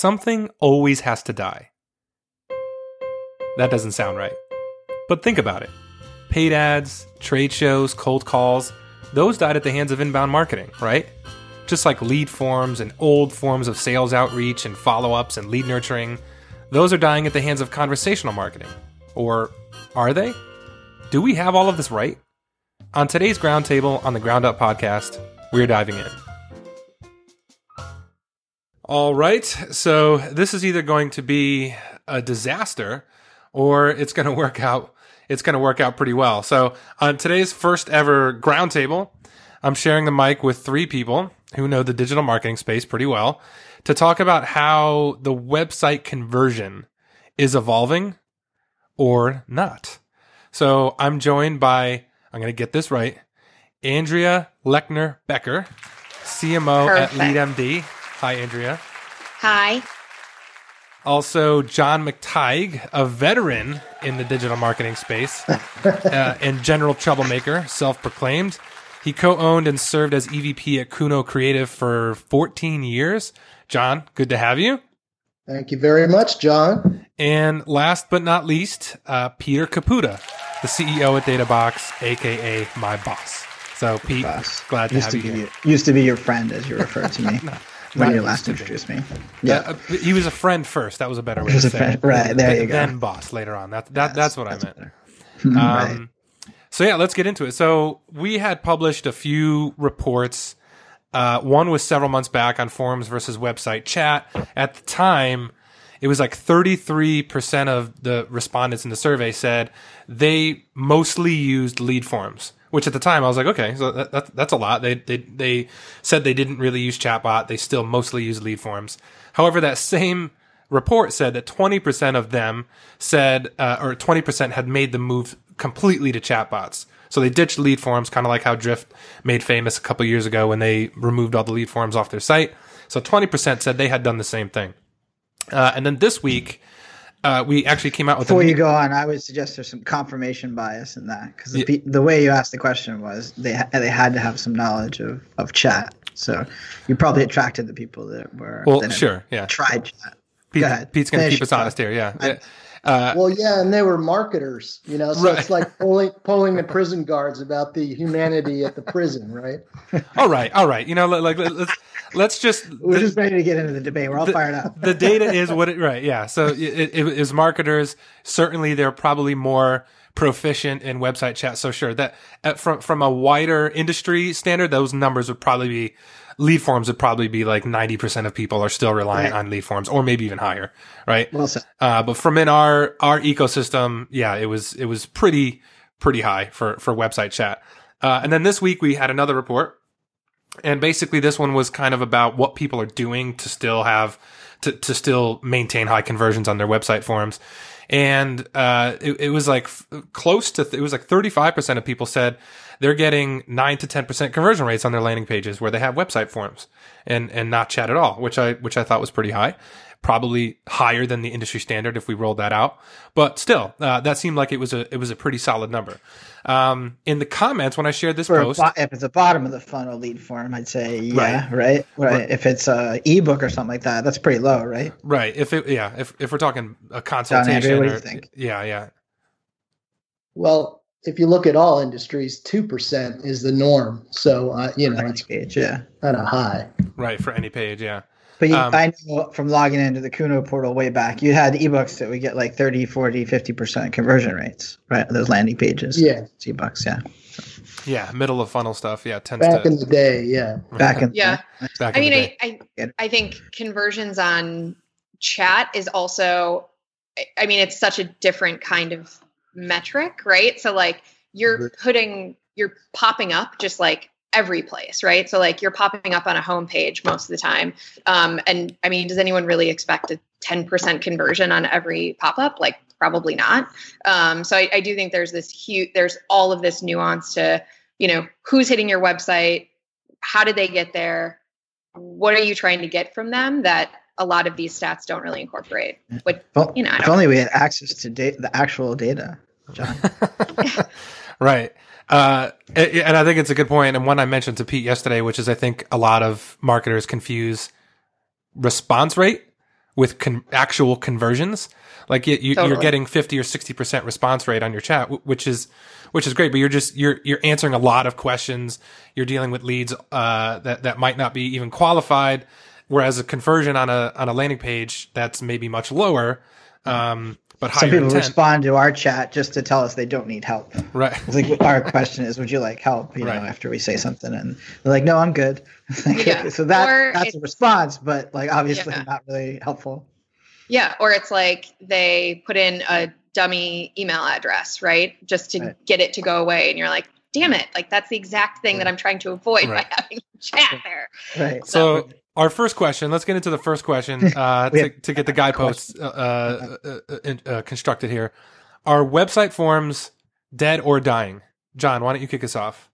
something always has to die. That doesn't sound right. But think about it paid ads, trade shows, cold calls, those died at the hands of inbound marketing, right? Just like lead forms and old forms of sales outreach and follow ups and lead nurturing, those are dying at the hands of conversational marketing. Or are they? Do we have all of this right? On today's Ground Table on the Ground Up podcast, we're diving in. All right, so this is either going to be a disaster or it's going to work out it's going to work out pretty well. So on today's first ever ground table, I'm sharing the mic with three people who know the digital marketing space pretty well to talk about how the website conversion is evolving or not. So I'm joined by, I'm going to get this right, Andrea Lechner Becker, CMO Perfect. at LeadMD. Hi, Andrea. Hi. Also, John McTigue, a veteran in the digital marketing space uh, and general troublemaker, self proclaimed. He co owned and served as EVP at Kuno Creative for 14 years. John, good to have you. Thank you very much, John. And last but not least, uh, Peter Caputa, the CEO at DataBox, aka my boss. So, Pete, boss. glad to used have to you. Here. used to be your friend, as you referred to me. no when you last introduced me. Yeah, uh, he was a friend first. That was a better way to say friend. it. Right there, you go. Then boss later on. That that that's, that's what that's I meant. Um, right. So yeah, let's get into it. So we had published a few reports. Uh, one was several months back on forums versus website chat. At the time, it was like 33% of the respondents in the survey said they mostly used lead forms which at the time I was like, okay, so that, that, that's a lot. They, they, they said they didn't really use chatbot. They still mostly use lead forms. However, that same report said that 20% of them said, uh, or 20% had made the move completely to chatbots. So they ditched lead forms, kind of like how Drift made famous a couple years ago when they removed all the lead forms off their site. So 20% said they had done the same thing. Uh, and then this week, uh, we actually came out with. Before you go on, I would suggest there's some confirmation bias in that because the, yeah. the, way you asked the question was they ha- they had to have some knowledge of, of chat, so you probably attracted the people that were. Well, that sure, yeah, tried chat. Pete, Pete's going to keep us honest here, yeah. I, uh, well, yeah, and they were marketers, you know. So right. it's like polling, polling the prison guards about the humanity at the prison, right? all right, all right. You know, like let's let's just we're the, just ready to get into the debate. We're all the, fired up. the data is what it right, yeah. So it, it, it is marketers. Certainly, they're probably more proficient in website chat. So sure that uh, from from a wider industry standard, those numbers would probably be lead forms would probably be like 90% of people are still reliant right. on lead forms or maybe even higher. Right. Well said. Uh, but from in our, our ecosystem, yeah, it was, it was pretty, pretty high for, for website chat. Uh, and then this week we had another report and basically this one was kind of about what people are doing to still have, to, to still maintain high conversions on their website forums and uh, it, it, was like f- close to th- it was like 35% of people said they're getting 9 to 10% conversion rates on their landing pages where they have website forms and and not chat at all which i which i thought was pretty high probably higher than the industry standard if we rolled that out. But still, uh, that seemed like it was a it was a pretty solid number. Um, in the comments when I shared this For post, bo- if it's a bottom of the funnel lead form, I'd say yeah, right, right. right. right. If it's a ebook or something like that, that's pretty low, right? Right. If it yeah, if if we're talking a consultation, Andrew, or, yeah, yeah. Well, if you look at all industries, two percent is the norm. So uh, you know, it's page, yeah, kind of high. Right for any page, yeah. But you, um, I know from logging into the Kuno portal way back, you had ebooks that would get like 30, 40, 50% conversion rates, right? Those landing pages. Yeah. ebooks, yeah. Yeah, middle of funnel stuff. Yeah, tends back to, in the day. Yeah, back in yeah. Back I mean, I, I I think conversions on chat is also. I mean, it's such a different kind of metric, right? So like you're putting you're popping up just like every place, right? So like you're popping up on a homepage most of the time. Um, and I mean, does anyone really expect a 10% conversion on every pop up? Like probably not. Um, so I, I do think there's this huge, there's all of this nuance to, you know, who's hitting your website? How did they get there? What are you trying to get from them that a lot of these stats don't really incorporate? But, well, you know, if only we had access to da- the actual data, John. right. Uh, and I think it's a good point, and one I mentioned to Pete yesterday, which is I think a lot of marketers confuse response rate with con- actual conversions. Like you, you, Totally. you're getting 50 or 60% response rate on your chat, which is, which is great, but you're just, you're, you're answering a lot of questions. You're dealing with leads, uh, that, that might not be even qualified. Whereas a conversion on a, on a landing page, that's maybe much lower. Um, but Some higher people intent. respond to our chat just to tell us they don't need help. Right. It's like our question is, would you like help? You Right. know, after we say something, and they're like, no, I'm good. Like, Yeah. So that Or that's a response, but like obviously Yeah. not really helpful. Yeah, or it's like they put in a dummy email address, right? Just to Right. get it to go away. And you're like, damn it, like that's the exact thing that I'm trying to avoid Right. by having chat there. Right. So our first question, let's get into the first question uh, to, to get the guideposts uh, uh, uh, uh, constructed here. Are website forms dead or dying? John, why don't you kick us off?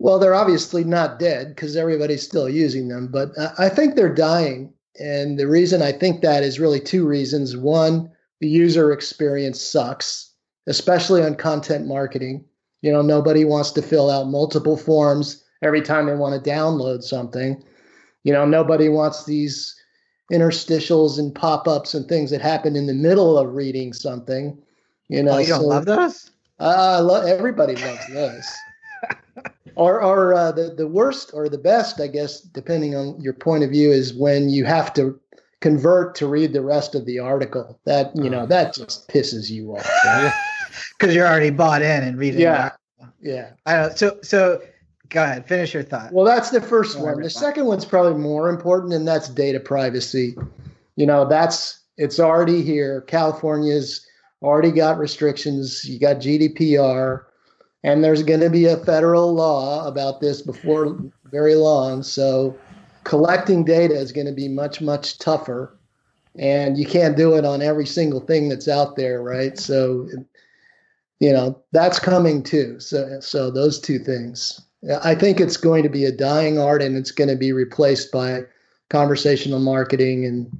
Well, they're obviously not dead because everybody's still using them, but I think they're dying. And the reason I think that is really two reasons. One, the user experience sucks, especially on content marketing. You know, nobody wants to fill out multiple forms every time they want to download something. You know, nobody wants these interstitials and pop ups and things that happen in the middle of reading something. You know, oh, you don't so- love those? uh, I lo- everybody loves those. or or uh, the the worst or the best, I guess, depending on your point of view, is when you have to convert to read the rest of the article. That you know that just pisses you off. right? Because you're already bought in and reading. Yeah. that. yeah. I don't. So so, go ahead. Finish your thought. Well, that's the first Don't one. The about second one's probably more important, and that's data privacy. You know, that's it's already here. California's already got restrictions. You got GDPR, and there's going to be a federal law about this before very long. So, collecting data is going to be much much tougher, and you can't do it on every single thing that's out there, right? So, you know, that's coming too. So, so those two things. I think it's going to be a dying art and it's going to be replaced by conversational marketing and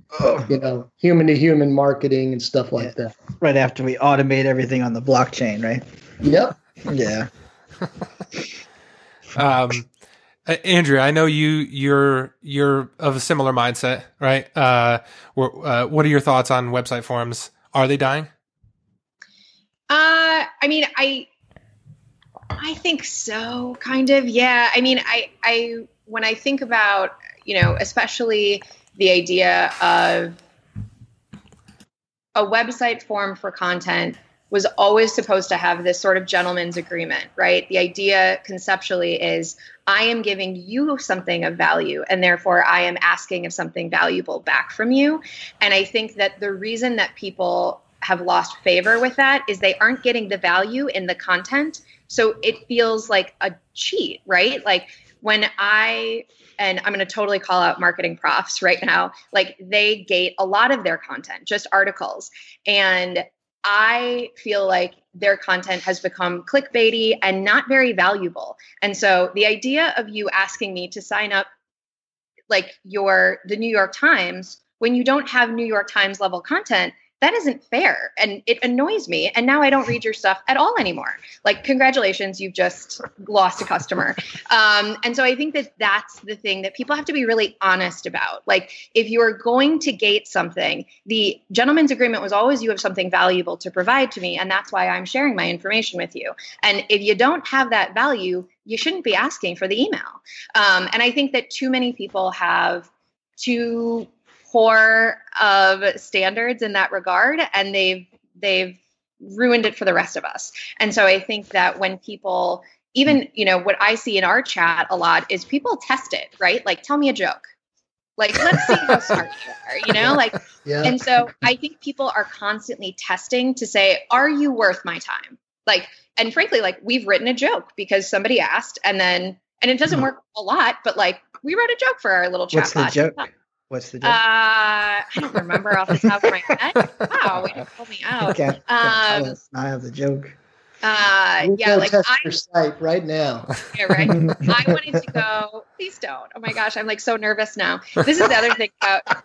you know human to human marketing and stuff like that. Right after we automate everything on the blockchain, right? Yep. Yeah. Um, Andrea, I know you you're you're of a similar mindset, right? Uh, wh- uh, what are your thoughts on website forms? Are they dying? Uh, I mean, I, I think so, kind of. Yeah. I mean, I, I, when I think about, you know, especially the idea of a website form for content was always supposed to have this sort of gentleman's agreement, right? The idea conceptually is I am giving you something of value, and therefore I am asking of something valuable back from you. And I think that the reason that people have lost favor with that is they aren't getting the value in the content. So it feels like a cheat, right? Like when I and I'm going to totally call out MarketingProfs right now. Like they gate a lot of their content, just articles. And I feel like their content has become clickbaity and not very valuable. And so the idea of you asking me to sign up like your the New York Times when you don't have New York Times level content that isn't fair. And it annoys me. And now i don't read your stuff at all anymore. Like congratulations you've just lost a customer. Um, and so i think that that's the thing that people have to be really honest about. Like if you are going to gate something the gentleman's agreement was always you have something valuable to provide to me and that's why i'm sharing my information with you. And if you don't have that value you shouldn't be asking for the email. Um, and i think that too many people have too poor of standards in that regard and they've they've ruined it for the rest of us and so i think that when people even you know what i see in our chat a lot is people test it right like tell me a joke like let's see how smart you are you know like Yeah. and so I think people are constantly testing to say, are you worth my time? Like, and frankly, like we've written a joke because somebody asked, and then, and it doesn't mm-hmm. work a lot, but like we wrote a joke for our little chat What's the joke? Uh, What's the joke? I don't remember off the top of my head. Wow, way to pull me out. Okay. um, us. I have the joke. Uh, yeah, like test I, your site right now. yeah, right. I wanted to go. Please don't. Oh my gosh, I'm like so nervous now. This is the other thing about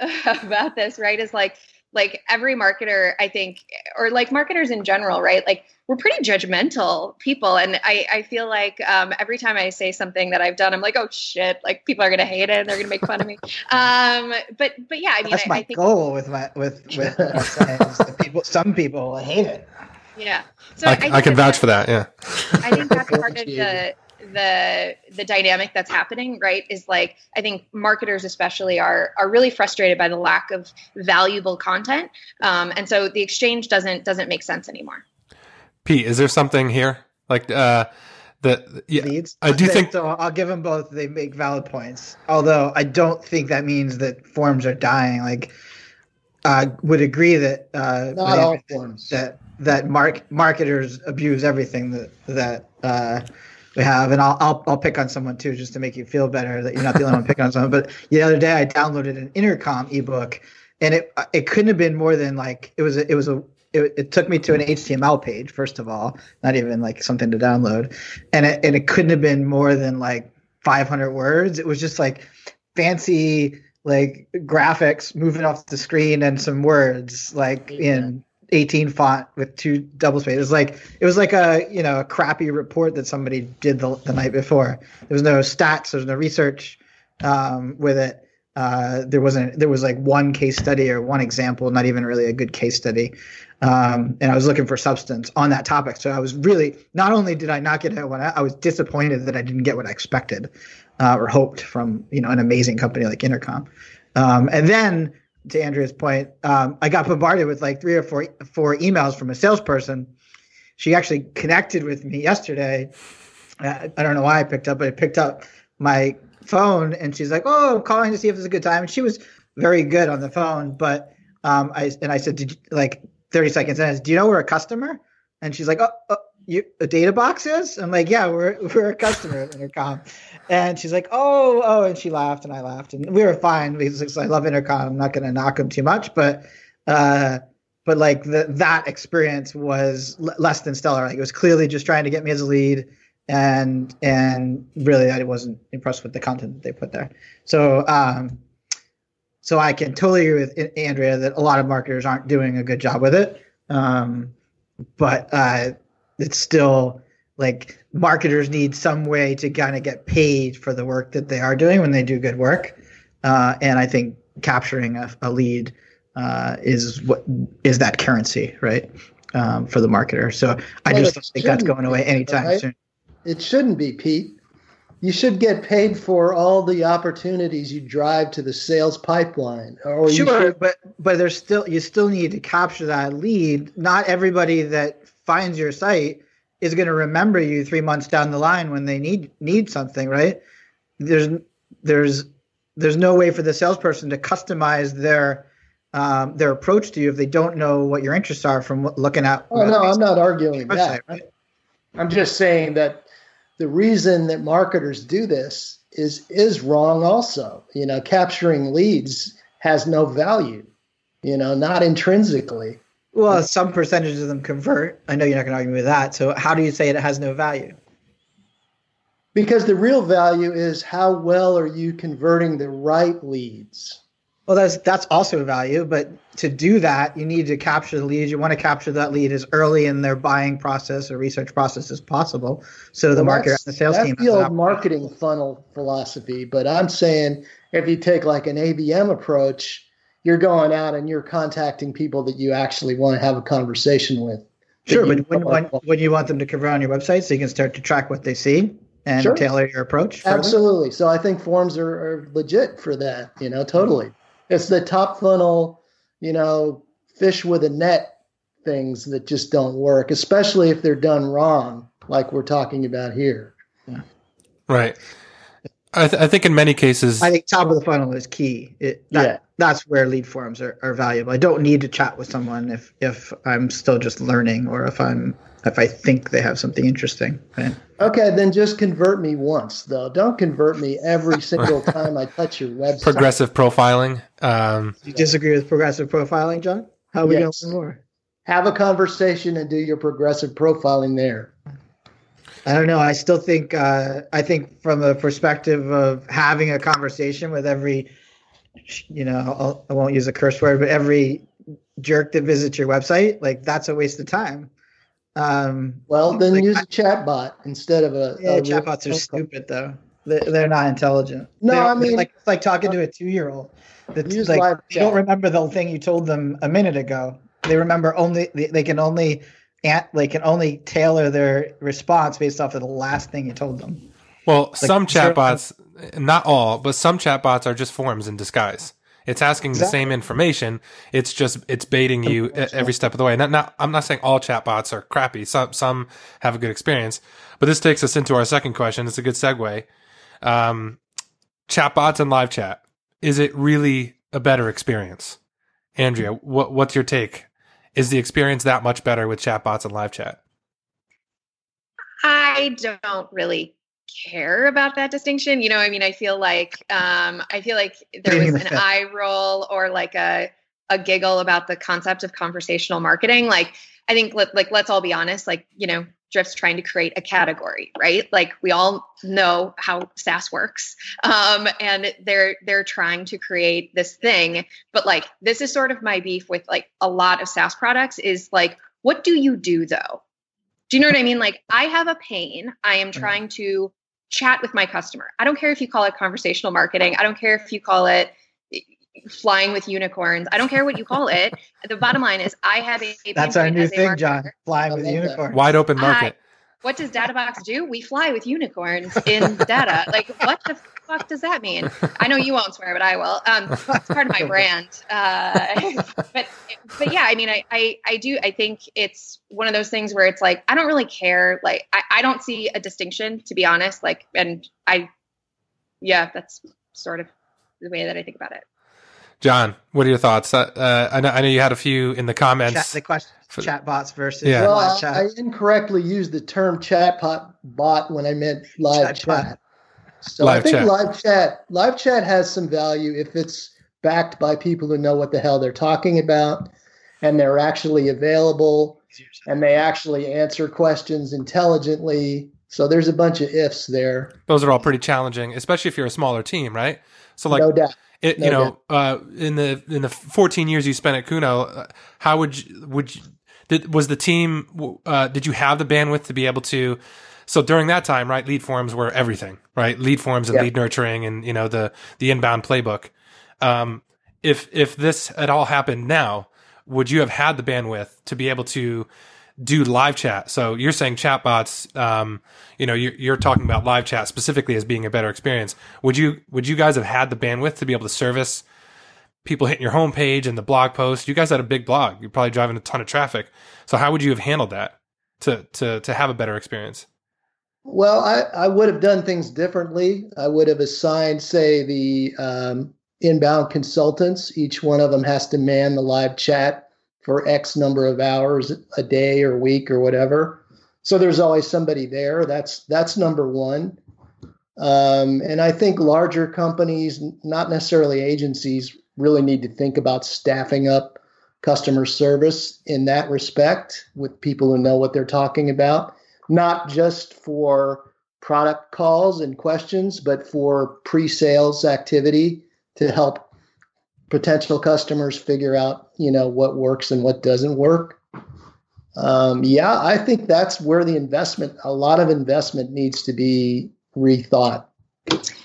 about this, right? Is like like every marketer i think or like marketers in general right like we're pretty judgmental people and i i feel like um, every time i say something that i've done i'm like oh shit like people are gonna hate it and they're gonna make fun of me um but but yeah i mean that's I, my I think goal with my with with that people some people hate it yeah so I, think I can vouch for that. Yeah. I think that's part of the the the dynamic that's happening, right? Is like I think marketers especially are are really frustrated by the lack of valuable content, um, and so the exchange doesn't doesn't make sense anymore. Pete, is there something here like uh that? Yeah, leads. I do They- think- so. I'll give them both. They make valid points. Although I don't think that means that forms are dying. Like, I would agree that uh, Not all forms. that that mark marketers abuse everything that that uh, we have, and I'll, I'll I'll pick on someone too, just to make you feel better that you're not the only one picking on someone. But the other day, I downloaded an intercom ebook, and it it couldn't have been more than like it was a, it was a it, it took me to an HTML page first of all, not even like something to download, and it and it couldn't have been more than like 500 words. It was just like fancy like graphics moving off the screen and some words like in 18 font with two double spaces. It was like it was like a you know a crappy report that somebody did the, the night before. There was no stats. There was no research um, with it. Uh, there wasn't. There was like one case study or one example, not even really a good case study. Um, and I was looking for substance on that topic. So I was really not only did I not get it when I, I was disappointed that I didn't get what I expected uh, or hoped from you know an amazing company like Intercom. Um, and then to Andrea's point, um, I got bombarded with like three or four four emails from a salesperson. She actually connected with me yesterday. Uh, I don't know why I picked up, but I picked up my phone and she's like, "Oh, I'm calling to see if it's a good time." And she was very good on the phone, but um, I and I said, "Did you, like 30 seconds I do you know we're a customer?" And she's like, "Oh, oh you a data box is?" I'm like, "Yeah, we're we're a customer of Intercom." And she's like, "Oh, oh," and she laughed and I laughed and we were fine because I love Intercom. I'm not going to knock them too much, but uh, but like the, that experience was l- less than stellar. Like it was clearly just trying to get me as a lead, and and really I wasn't impressed with the content that they put there. So um, so I can totally agree with Andrea that a lot of marketers aren't doing a good job with it. Um, but uh, it's still like marketers need some way to kind of get paid for the work that they are doing when they do good work. Uh, and I think capturing a, a lead uh, is what is that currency, right? Um, for the marketer. So I Well, just don't think that's going away anytime right? soon. It shouldn't be, Pete. You should get paid for all the opportunities you drive to the sales pipeline. Or Sure, should- but but there's still you still need to capture that lead. Not everybody that finds your site is going to remember you three months down the line when they need need something, right? There's there's there's no way for the salesperson to customize their um, their approach to you if they don't know what your interests are from looking at. Oh no, I'm not arguing website, that. right? I'm just saying that the reason that marketers do this is is wrong also. You know, capturing leads has no value, you know, not intrinsically. Well, some percentage of them convert. I know you're not going to argue with that. So how do you say it has no value? Because the real value is how well are you converting the right leads? Well, that's that's also a value, but to do that, you need to capture the lead. You want to capture that lead as early in their buying process or research process as possible, so the Well, marketer that's- and the sales that's team. the has old marketing funnel philosophy. But I'm saying if you take like an ABM approach, you're going out and you're contacting people that you actually want to have a conversation with. Sure, but when, when, when you want them to convert on your website, so you can start to track what they see and Sure. tailor your approach. further? Absolutely. So I think forms are, are legit for that. You know, totally. It's the top funnel, you know, fish with a net things that just don't work, especially if they're done wrong, like we're talking about here. Right. I, th- I think in many cases, I think top of the funnel is key. It, that, Yeah. That's where lead forms are, are valuable. I don't need to chat with someone if, if I'm still just learning or if I'm if I think they have something interesting. Right? Okay, then just convert me once, though. Don't convert me every single time I touch your website. progressive profiling. Um, you disagree with progressive profiling, John? How are we Yes. going to learn more? Have a conversation and do your progressive profiling there. I don't know. I still think uh, I think from the perspective of having a conversation with every, you know, I'll, I won't use a curse word, but every jerk that visits your website, like that's a waste of time. Um, well, then like, use a chatbot instead of a. Yeah, a chatbots are stupid though. They're, they're not intelligent. No, I mean, like it's like talking to a two-year-old. That's like they don't remember the thing you told them a minute ago. They remember only they, they can only ant they can only tailor their response based off of the last thing you told them. Well, some zero- chatbots, not all, but some chatbots are just forms in disguise. It's asking the same information. It's just it's baiting you every step of the way. Not, not, I'm not saying all chatbots are crappy. Some some have a good experience, but this takes us into our second question. It's a good segue. Um, chatbots and live chat. Is it really a better experience? Andrea, what what's your take? Is the experience that much better with chatbots and live chat? I don't really care about that distinction. You know, I mean, I feel like um, I feel like there was an eye roll or like a a giggle about the concept of conversational marketing. Like, I think let, like let's all be honest. Like, you know, Drift's trying to create a category, right? Like we all know how SaaS works, um, and they're they're trying to create this thing. But like, this is sort of my beef with like a lot of SaaS products. Is like, what do you do though? Do you know what I mean? Like, I have a pain. I am trying to chat with my customer. I don't care if you call it conversational marketing. I don't care if you call it flying with unicorns. I don't care what you call it. The bottom line is, I have a. a That's our new thing, marketer. John. Flying with love that. unicorns. Wide open market. What does DataBox do? We fly with unicorns in data. Like, what the fuck does that mean? I know you won't swear, but I will. Um, it's part of my brand. Uh, but but yeah, I mean, I, I I do. I think it's one of those things where it's like I don't really care. Like, I, I don't see a distinction, to be honest. Like, and I, yeah, that's sort of the way that I think about it. John, what are your thoughts? Uh, uh, I know I know you had a few in the comments. Chat, the question For- chatbots versus Yeah. Well, live I, chat. I incorrectly used the term chatbot bot when I meant live Chatbot. chat. So Live I think chat. live chat live chat has some value if it's backed by people who know what the hell they're talking about and they're actually available and they actually answer questions intelligently. So there's a bunch of ifs there, Those are all pretty challenging, especially if you're a smaller team, right? So like no doubt. it, no you know, uh, in the in the 14 years you spent at Kuno, uh, how would you, would you, did was the team uh, did you have the bandwidth to be able to so during that time, right, lead forms were everything, right? Lead forms and Yeah. lead nurturing and you know the the inbound playbook. Um, if if this had all happened now, would you have had the bandwidth to be able to do live chat? So you're saying chatbots, um, you know, you're, you're talking about live chat specifically as being a better experience. Would you would you guys have had the bandwidth to be able to service people hitting your homepage and the blog post? You guys had a big blog. You're probably driving a ton of traffic. So how would you have handled that to to to have a better experience? Well, I, I would have done things differently. I would have assigned, say, the um, inbound consultants. Each one of them has to man the live chat for X number of hours a day or week or whatever. So there's always somebody there. That's that's number one. Um, and I think larger companies, not necessarily agencies, really need to think about staffing up customer service in that respect with people who know what they're talking about not just for product calls and questions, but for pre-sales activity to help potential customers figure out, you know, what works and what doesn't work. Um, yeah, I think that's where the investment, a lot of investment needs to be rethought,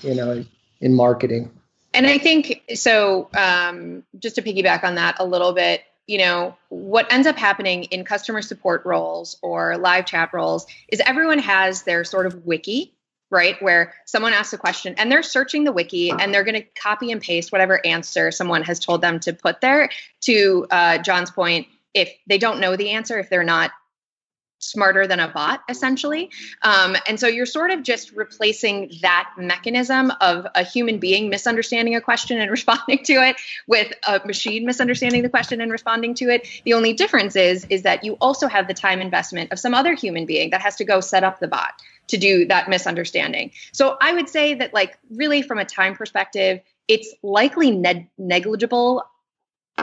you know, in marketing. And I think so. Um, just to piggyback on that a little bit, you know, what ends up happening in customer support roles or live chat roles is everyone has their sort of wiki, right? Where someone asks a question and they're searching the wiki and they're going to copy and paste whatever answer someone has told them to put there. To uh, John's point, if they don't know the answer, if they're not smarter than a bot essentially um, and so you're sort of just replacing that mechanism of a human being misunderstanding a question and responding to it with a machine misunderstanding the question and responding to it the only difference is is that you also have the time investment of some other human being that has to go set up the bot to do that misunderstanding so i would say that like really from a time perspective it's likely neg- negligible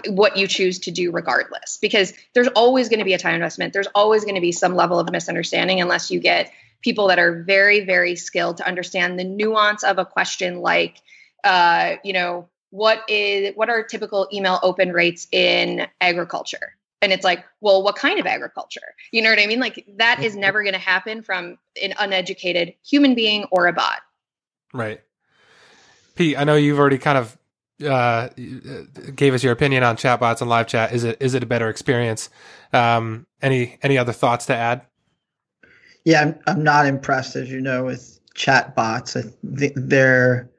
what you choose to do regardless because there's always going to be a time investment there's always going to be some level of misunderstanding unless you get people that are very very skilled to understand the nuance of a question like uh, you know what is what are typical email open rates in agriculture? And it's like, well, what kind of agriculture? You know what I mean? Like that is never going to happen from an uneducated human being or a bot. Right. Pete, I know you've already kind of uh, gave us your opinion on chatbots and live chat. Is it is it a better experience? Um, any any other thoughts to add? Yeah, I'm, I'm not impressed, as you know, with chatbots. They're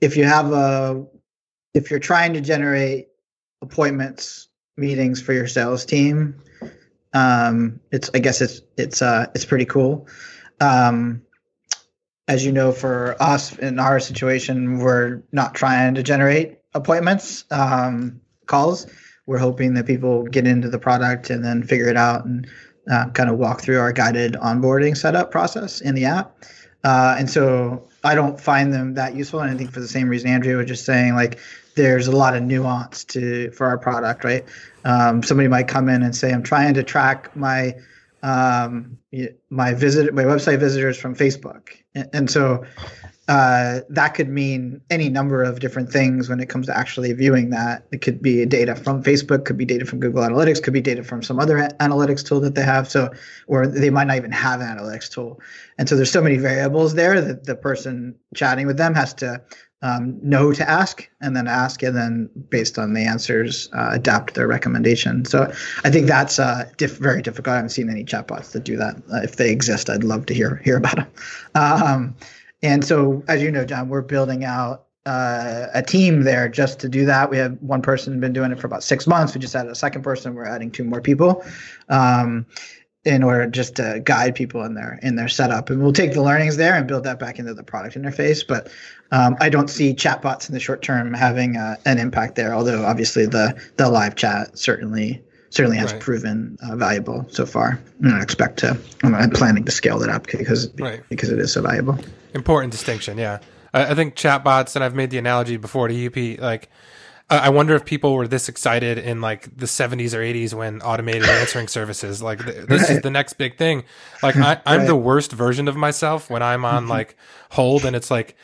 if you have a if you're trying to generate appointments meetings for your sales team. Um, it's i guess it's it's uh it's pretty cool. Um, as you know for us in our situation we're not trying to generate appointments um, calls. We're hoping that people get into the product and then figure it out and uh, kind of walk through our guided onboarding setup process in the app. Uh, and so I don't find them that useful. And I think for the same reason Andrea was just saying, like, there's a lot of nuance to for our product, right? Um, somebody might come in and say, I'm trying to track my um, my visit my website visitors from Facebook, and, and so uh, that could mean any number of different things when it comes to actually viewing that. It could be data from Facebook, could be data from Google Analytics, could be data from some other analytics tool that they have. So, or they might not even have an analytics tool. And so there's so many variables there that the person chatting with them has to um, know to ask and then ask and then based on the answers uh, adapt their recommendation so i think that's uh, diff- very difficult i haven't seen any chatbots that do that uh, if they exist i'd love to hear hear about them um, and so, as you know, John, we're building out uh, a team there just to do that. We have one person been doing it for about six months. We just added a second person. We're adding two more people. Um, in order just to guide people in their in their setup and we'll take the learnings there and build that back into the product interface but um, i don't see chatbots in the short term having uh, an impact there although obviously the the live chat certainly certainly has right. proven uh, valuable so far. And I expect to. I'm planning to scale that up because right. because it is so valuable. Important distinction, yeah. I, I think chatbots, and I've made the analogy before to UP, like. I wonder if people were this excited in like the 70s or 80s when automated answering services like th- this right. is the next big thing. Like I, am right. the worst version of myself when I'm on like hold and it's like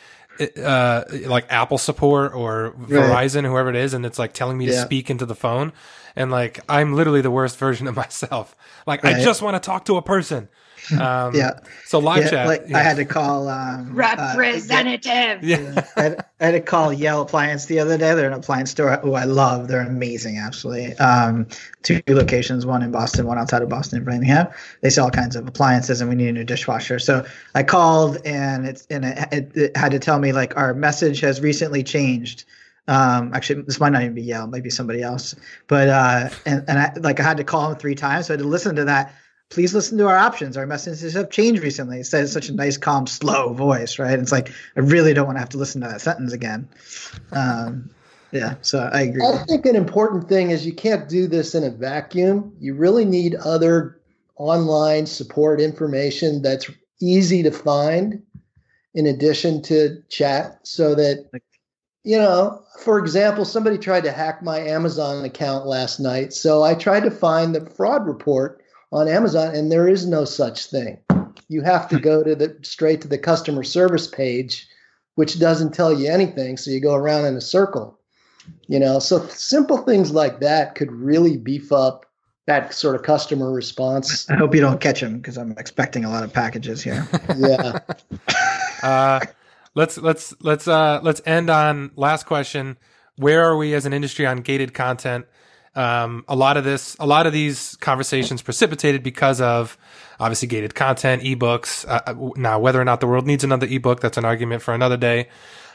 uh, like Apple support or Verizon, right. whoever it is, and it's like telling me yeah. to speak into the phone and like I'm literally the worst version of myself. Like. I just want to talk to a person. Um, yeah. So live yeah, chat. Like yeah. I had to call um, representative. Uh, yeah. I, had, I, had, to call Yale Appliance the other day. They're an appliance store who I love. They're amazing, absolutely. Um, two locations, one in Boston, one outside of Boston in Framingham. They sell all kinds of appliances, and we need a new dishwasher. So I called, and it's and it, it, it had to tell me like our message has recently changed um, actually, this might not even be Yale, maybe somebody else. But uh, and and I like I had to call him three times, so I had to listen to that. Please listen to our options. Our messages have changed recently. It says such a nice, calm, slow voice, right? it's like I really don't want to have to listen to that sentence again. Um, yeah, so I agree. I think an important thing is you can't do this in a vacuum. You really need other online support information that's easy to find in addition to chat so that you know, for example, somebody tried to hack my Amazon account last night. So I tried to find the fraud report on Amazon, and there is no such thing. You have to go to the straight to the customer service page, which doesn't tell you anything. So you go around in a circle. You know, so simple things like that could really beef up that sort of customer response. I hope you don't catch them because I'm expecting a lot of packages here. yeah. Uh, let's let's let's uh let's end on last question. Where are we as an industry on gated content? Um, a lot of this, a lot of these conversations precipitated because of obviously gated content, ebooks. Uh, uh now, whether or not the world needs another ebook, that's an argument for another day.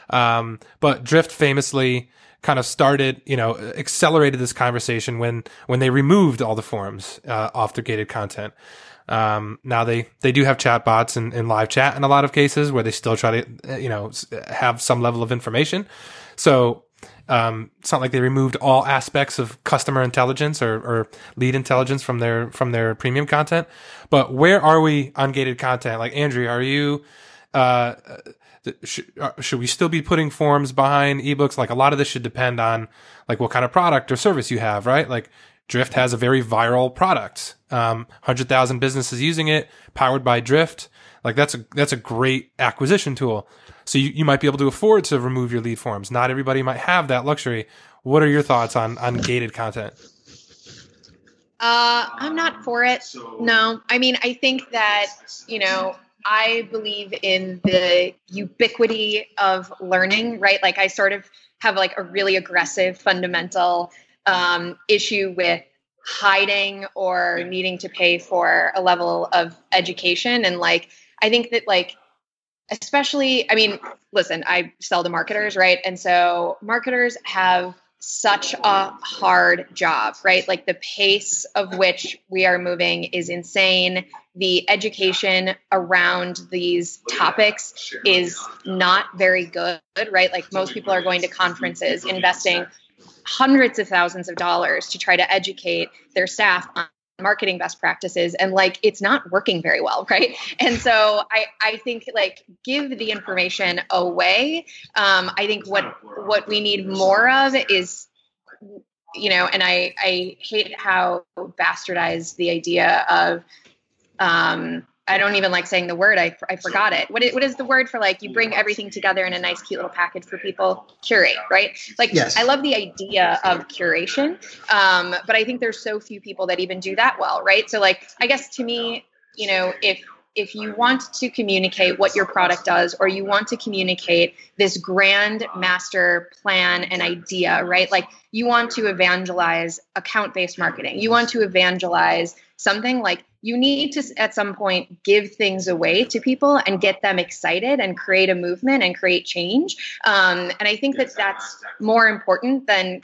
Um, but Drift famously kind of started, you know, accelerated this conversation when when they removed all the forums uh, off their gated content. Um, now they, they do have chatbots and, and live chat in a lot of cases where they still try to, uh, you know, have some level of information. So, um, it's not like they removed all aspects of customer intelligence or, or lead intelligence from their, from their premium content. But where are we on gated content? Like, Andrea, are you, uh, should, uh, should we still be putting forms behind ebooks? Like a lot of this should depend on like what kind of product or service you have, right? Like Drift has a very viral product. Um, hundred thousand businesses using it, powered by Drift. Like that's a that's a great acquisition tool. So you, you might be able to afford to remove your lead forms. Not everybody might have that luxury. What are your thoughts on on gated content? Uh, I'm not for it. No, I mean, I think that you know, I believe in the ubiquity of learning, right? Like, I sort of have like a really aggressive fundamental um, issue with hiding or needing to pay for a level of education, and like, I think that like especially i mean listen i sell to marketers right and so marketers have such a hard job, right? Like the pace of which we are moving is insane. The education around these topics is not very good, right? Like most people are going to conferences, investing hundreds of thousands of dollars to try to educate their staff on marketing best practices and like it's not working very well right? And so i i think like give the information away. Um i think what what we need more of is you know and i i hate how bastardized the idea of um I don't even like saying the word. I, I forgot it. What is, what is the word for like you bring everything together in a nice, cute little package for people? Curate, right? Like yes. I love the idea of curation, um, but I think there's so few people that even do that well, right? So like I guess to me, you know, if if you want to communicate what your product does or you want to communicate this grand master plan and idea, right? Like you want to evangelize account based marketing, you want to evangelize something like you need to at some point give things away to people and get them excited and create a movement and create change um, and i think that that's more important than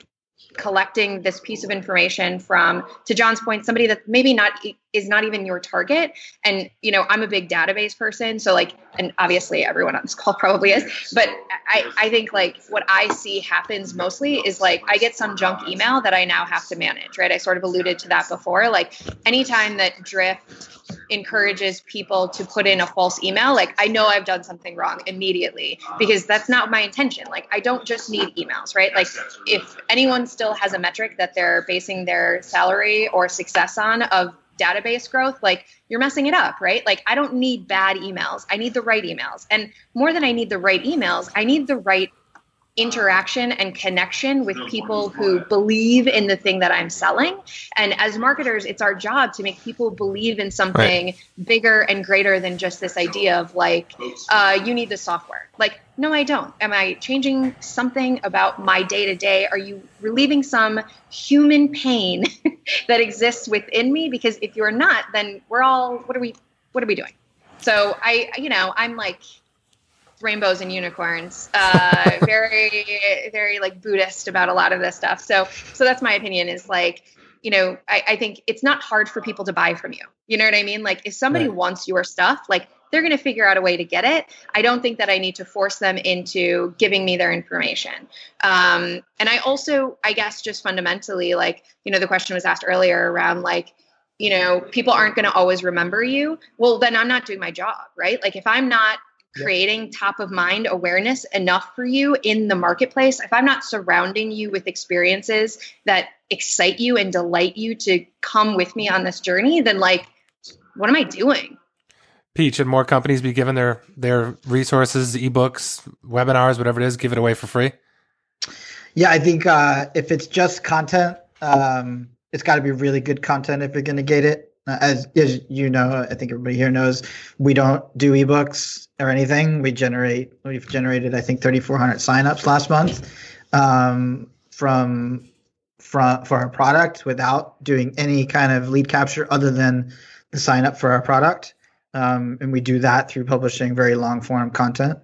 collecting this piece of information from to john's point somebody that maybe not is not even your target and you know i'm a big database person so like and obviously everyone on this call probably is but i i think like what i see happens mostly is like i get some junk email that i now have to manage right i sort of alluded to that before like anytime that drift encourages people to put in a false email, like I know I've done something wrong immediately because that's not my intention. Like I don't just need emails, right? Like if anyone still has a metric that they're basing their salary or success on of database growth, like you're messing it up, right? Like I don't need bad emails. I need the right emails. And more than I need the right emails, I need the right interaction and connection with people who believe in the thing that I'm selling. And as marketers, it's our job to make people believe in something right. bigger and greater than just this idea of like, uh, you need the software. Like, no, I don't. Am I changing something about my day to day? Are you relieving some human pain that exists within me? Because if you're not, then we're all, what are we, what are we doing? So I, you know, I'm like, rainbows and unicorns. Uh, very, very like Buddhist about a lot of this stuff. So, so that's my opinion. Is like, you know, I, I think it's not hard for people to buy from you. You know what I mean? Like, if somebody right. wants your stuff, like they're going to figure out a way to get it. I don't think that I need to force them into giving me their information. Um, and I also, I guess, just fundamentally, like, you know, the question was asked earlier around like, you know, people aren't going to always remember you. Well, then I'm not doing my job, right? Like, if I'm not creating top of mind awareness enough for you in the marketplace, if I'm not surrounding you with experiences that excite you and delight you to come with me on this journey, then like, what am I doing? Pete, should more companies be given their their resources, ebooks, webinars, whatever it is, give it away for free? Yeah, I think uh, if it's just content, um, it's got to be really good content if you're going to get it. Uh, as, as you know, I think everybody here knows, we don't do ebooks or anything. We generate, we've generated, I think, 3,400 signups last month um, from, from for our product without doing any kind of lead capture other than the sign up for our product. Um, and we do that through publishing very long form content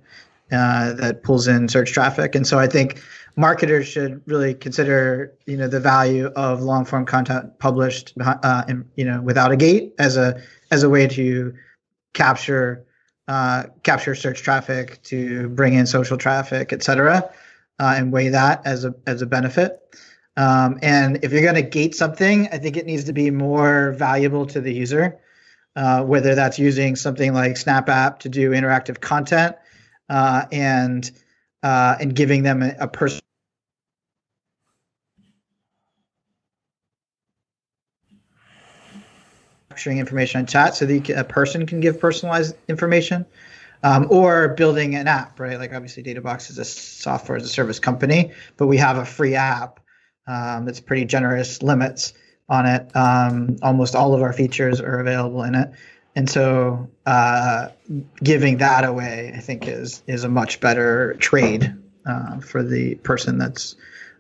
uh, that pulls in search traffic. And so I think marketers should really consider you know the value of long form content published uh, in, you know without a gate as a as a way to capture uh, capture search traffic to bring in social traffic et cetera uh, and weigh that as a as a benefit. Um, and if you're going to gate something i think it needs to be more valuable to the user uh, whether that's using something like SnapApp to do interactive content uh, and uh, and giving them a, a person capturing information on chat so that can, a person can give personalized information um, or building an app, right? Like obviously, DataBox is a software as a service company, but we have a free app um, that's pretty generous limits on it. Um, almost all of our features are available in it, and so uh, giving that away, I think, is is a much better trade uh, for the person that's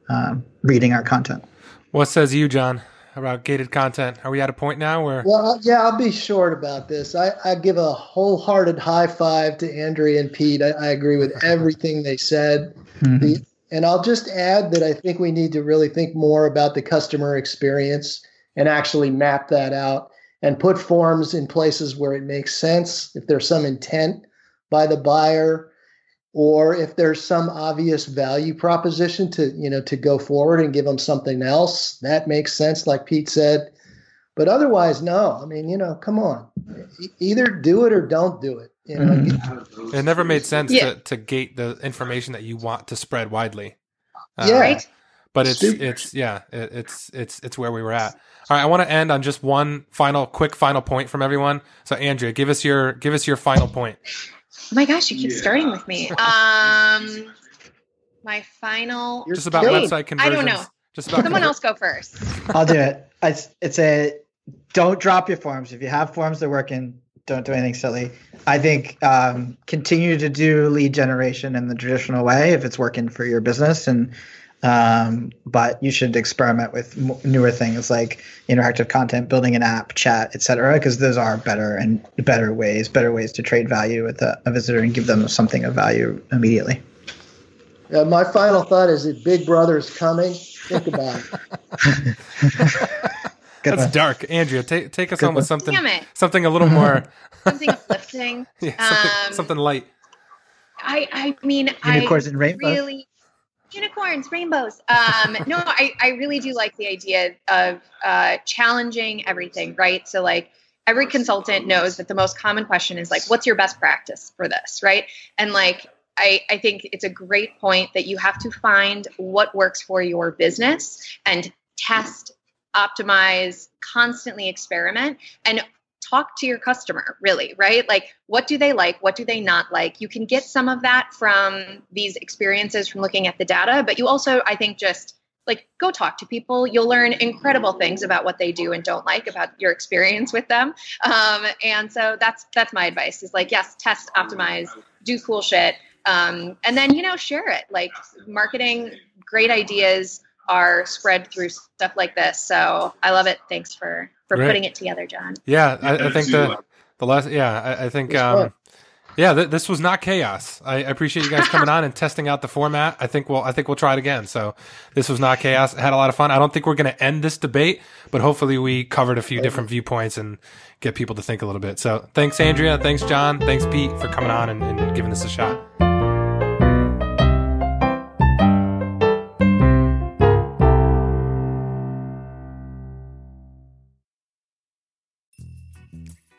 um, reading our content. What says you, John? About gated content. Are we at a point now where? Well, yeah, I'll be short about this. I, I give a wholehearted high five to Andrea and Pete. I, I agree with everything they said. Mm-hmm. The, and I'll just add that I think we need to really think more about the customer experience and actually map that out and put forms in places where it makes sense. If there's some intent by the buyer, or if there's some obvious value proposition to you know to go forward and give them something else that makes sense like pete said. But otherwise no. I mean you know come on. Either do it or don't do it. You know mm-hmm. it never made sense yeah. to, to gate the information that you want to spread widely. Uh, yeah. Right. but it's Stupid. it's yeah it, it's it's it's where we were at. All right i want to end on just one final quick final point from everyone. So andrea give us your give us your final point Oh my gosh, you keep yeah. starting with me. Um, my final. Just about website conversions. I don't know. Just about someone else go first. I'll do it. It's it's a don't drop your forms. If you have forms that are working, don't do anything silly. I think um, continue to do lead generation in the traditional way if it's working for your business and um, but you should experiment with newer things like interactive content, building an app, chat, etc., because those are better and better ways, better ways to trade value with a, a visitor and give them something of value immediately. Yeah, my final thought is that Big Brother's coming. Think about it. That's one. dark, Andrea. Take take us Good on with something something a little more something uplifting. yeah, something, um, something light. I I mean, I and rainbows. Really, unicorns, rainbows. Um, no, I, I really do like the idea of uh, challenging everything, right? So, like, every consultant knows that the most common question is, like, what's your best practice for this, right? And, like, I, I think it's a great point that you have to find what works for your business and test, optimize, constantly experiment. And talk to your customer really right? Like what do they like? What do they not like? You can get some of that from these experiences from looking at the data but you also i think just like go talk to people. You'll learn incredible things about what they do and don't like about your experience with them. Um, and so that's that's my advice is like yes test optimize do cool shit um, and then you know share it. Like marketing great ideas are spread through stuff like this. So i love it. Thanks for for Great. putting it together, John. Yeah, I, I think the the last. Yeah, I, I think. Um, yeah, th- this was not chaos. I, I appreciate you guys coming on and testing out the format. I think we'll I think we'll try it again. So this was not chaos. I had a lot of fun. I don't think we're going to end this debate, but hopefully we covered a few different viewpoints and get people to think a little bit. So thanks, Andrea. Thanks, John. Thanks, Pete, for coming on and, and giving this a shot.